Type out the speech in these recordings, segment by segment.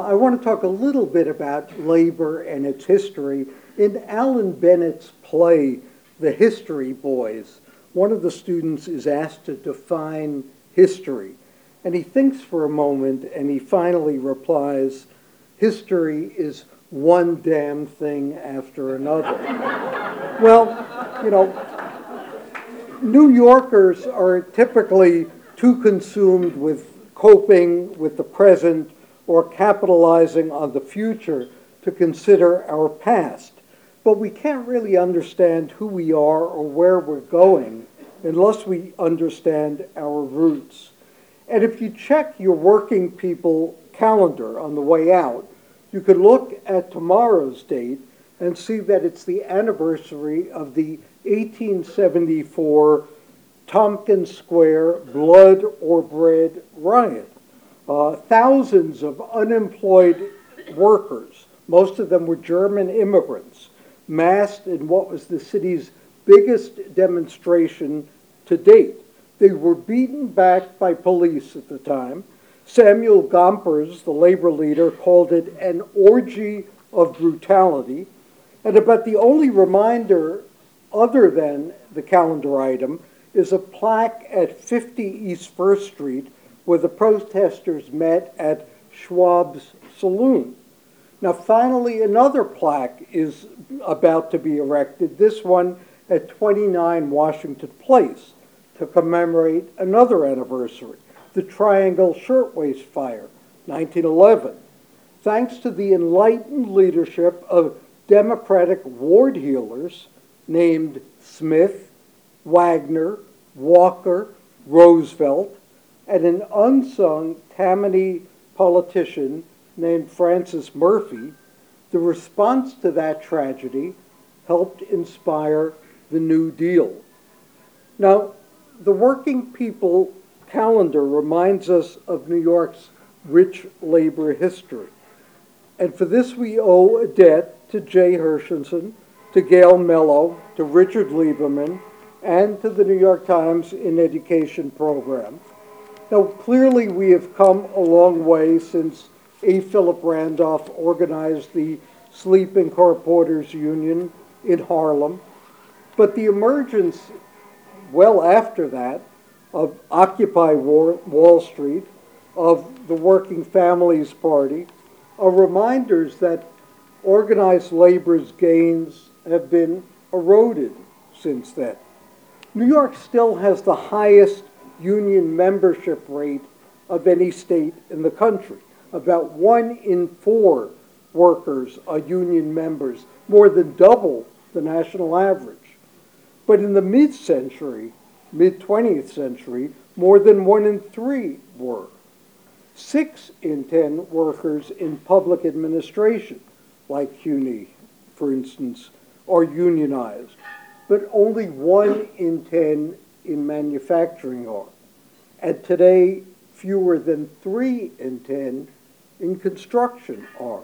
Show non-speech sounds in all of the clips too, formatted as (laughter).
I want to talk a little bit about labor and its history. In Alan Bennett's play, The History Boys, one of the students is asked to define history. And he thinks for a moment and he finally replies, History is one damn thing after another. (laughs) well, you know, New Yorkers are typically too consumed with coping with the present or capitalizing on the future to consider our past. But we can't really understand who we are or where we're going unless we understand our roots. And if you check your working people calendar on the way out, you could look at tomorrow's date and see that it's the anniversary of the 1874 Tompkins Square blood or bread riot. Uh, thousands of unemployed workers, most of them were German immigrants, massed in what was the city's biggest demonstration to date. They were beaten back by police at the time. Samuel Gompers, the labor leader, called it an orgy of brutality. And about the only reminder, other than the calendar item, is a plaque at 50 East First Street where the protesters met at Schwab's Saloon. Now, finally, another plaque is about to be erected, this one at 29 Washington Place, to commemorate another anniversary, the Triangle Shirtwaist Fire, 1911. Thanks to the enlightened leadership of Democratic ward healers named Smith, Wagner, Walker, Roosevelt, and an unsung Tammany politician named Francis Murphy, the response to that tragedy helped inspire the New Deal. Now, the working people calendar reminds us of New York's rich labor history. And for this, we owe a debt to Jay Hershenson, to Gail Mello, to Richard Lieberman, and to the New York Times in Education program. Now, clearly, we have come a long way since A. Philip Randolph organized the Sleeping Car Porters Union in Harlem, but the emergence, well after that, of Occupy Wall Street, of the Working Families Party, are reminders that organized labor's gains have been eroded since then. New York still has the highest union membership rate of any state in the country. About one in four workers are union members, more than double the national average. But in the mid century, mid 20th century, more than one in three were. Six in ten workers in public administration, like CUNY, for instance, are unionized but only one in 10 in manufacturing are. And today, fewer than three in 10 in construction are.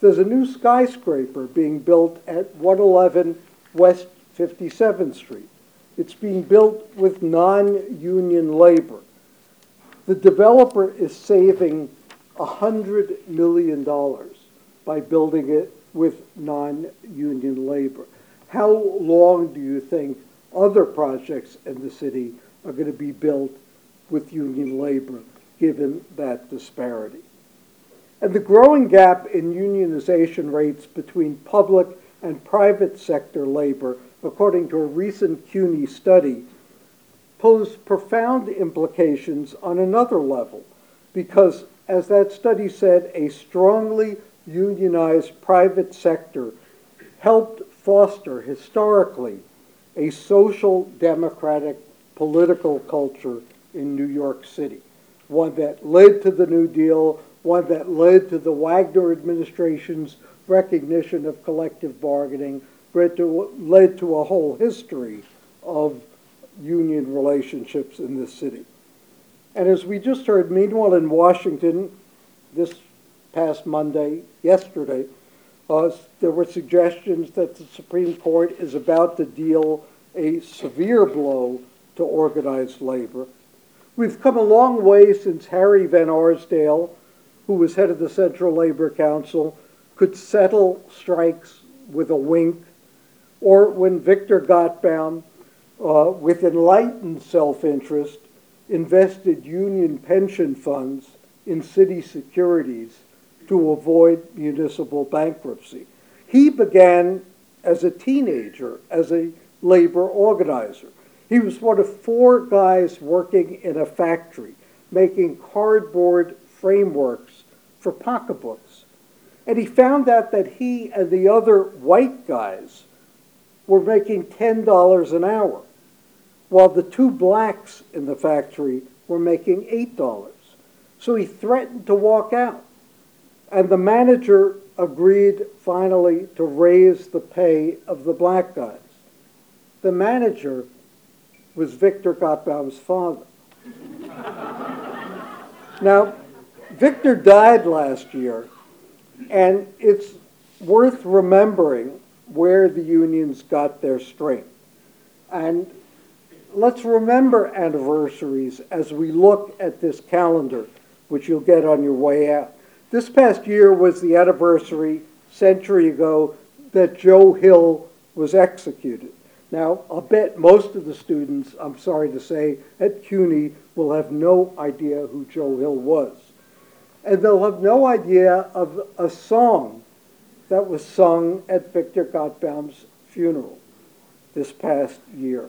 There's a new skyscraper being built at 111 West 57th Street. It's being built with non union labor. The developer is saving $100 million by building it with non union labor. How long do you think other projects in the city are going to be built with union labor, given that disparity? And the growing gap in unionization rates between public and private sector labor, according to a recent CUNY study, pose profound implications on another level, because, as that study said, a strongly unionized private sector helped foster historically a social democratic political culture in New York City, one that led to the New Deal, one that led to the Wagner administration's recognition of collective bargaining, led to, led to a whole history of union relationships in this city. And as we just heard, meanwhile in Washington, this past Monday, yesterday, uh, there were suggestions that the Supreme Court is about to deal a severe blow to organized labor. We've come a long way since Harry Van Arsdale who was head of the Central Labor Council, could settle strikes with a wink, or when Victor Gotbaum, uh, with enlightened self-interest, invested union pension funds in city securities to avoid municipal bankruptcy. He began as a teenager as a labor organizer. He was one of four guys working in a factory making cardboard frameworks for pocketbooks. And he found out that he and the other white guys were making $10 an hour, while the two blacks in the factory were making $8. So he threatened to walk out. And the manager agreed finally to raise the pay of the black guys. The manager was Victor Gotbaum's father. (laughs) now, Victor died last year, and it's worth remembering where the unions got their strength. And let's remember anniversaries as we look at this calendar, which you'll get on your way out. This past year was the anniversary, century ago, that Joe Hill was executed. Now, I'll bet most of the students, I'm sorry to say, at CUNY will have no idea who Joe Hill was. And they'll have no idea of a song that was sung at Victor Gotbaum's funeral this past year.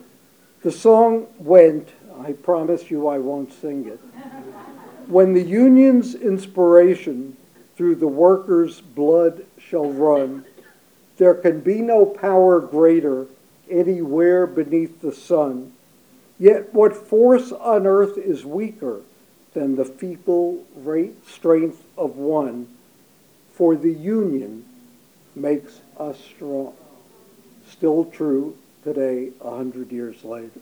The song went, I promise you I won't sing it, when the union's inspiration through the workers' blood shall run, there can be no power greater anywhere beneath the sun. Yet what force on earth is weaker than the feeble strength of one? For the union makes us strong. Still true today, a hundred years later.